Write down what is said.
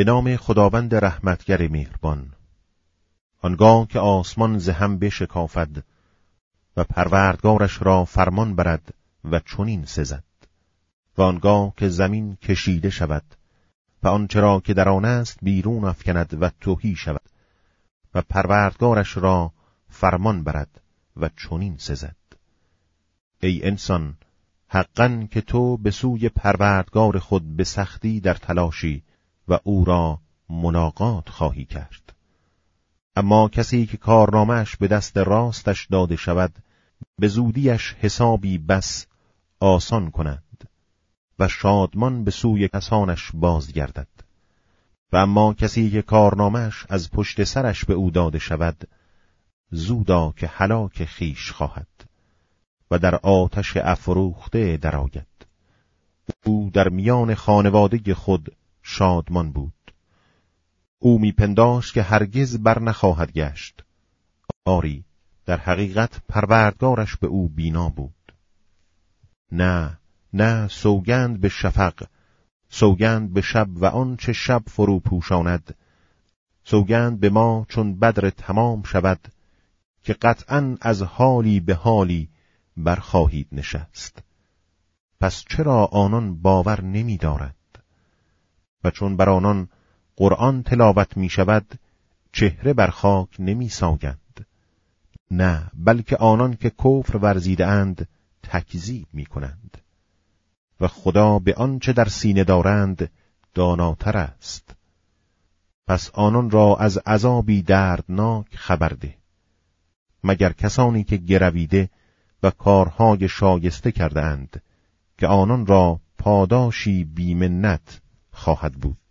به نام خداوند رحمتگر مهربان. آنگاه که آسمان زهم بشکافد و پروردگارش را فرمان برد و چنین سزد. و آنگاه که زمین کشیده شود و آنچه را که در آن است بیرون افکند و توهی شود و پروردگارش را فرمان برد و چنین سزد. ای انسان حقا که تو به سوی پروردگار خود به سختی در تلاشی و او را ملاقات خواهی کرد. اما کسی که کارنامهش به دست راستش داده شود به زودیش حسابی بس آسان کنند و شادمان به سوی کسانش بازگردد. و اما کسی که کارنامهش از پشت سرش به او داده شود زودا که هلاک خیش خواهد و در آتش افروخته درآید. او در میان خانواده خود شادمان بود. او میپنداشت که هرگز بر نخواهد گشت. آری در حقیقت پروردگارش به او بینا بود. نه نه سوگند به شفق سوگند به شب و آنچه شب فرو پوشاند. سوگند به ما چون بدر تمام شود که قطعا از حالی به حالی برخواهید نشست. پس چرا آنان باور نمی دارد؟ و چون بر آنان قرآن تلاوت می شود چهره بر خاک نمی ساگند نه بلکه آنان که کفر ورزیده اند تکذیب می کنند و خدا به آنچه در سینه دارند داناتر است. پس آنان را از عذابی دردناک خبر ده. مگر کسانی که گرویده و کارهای شایسته کرده اند که آنان را پاداشی بیمنت خواهد بود.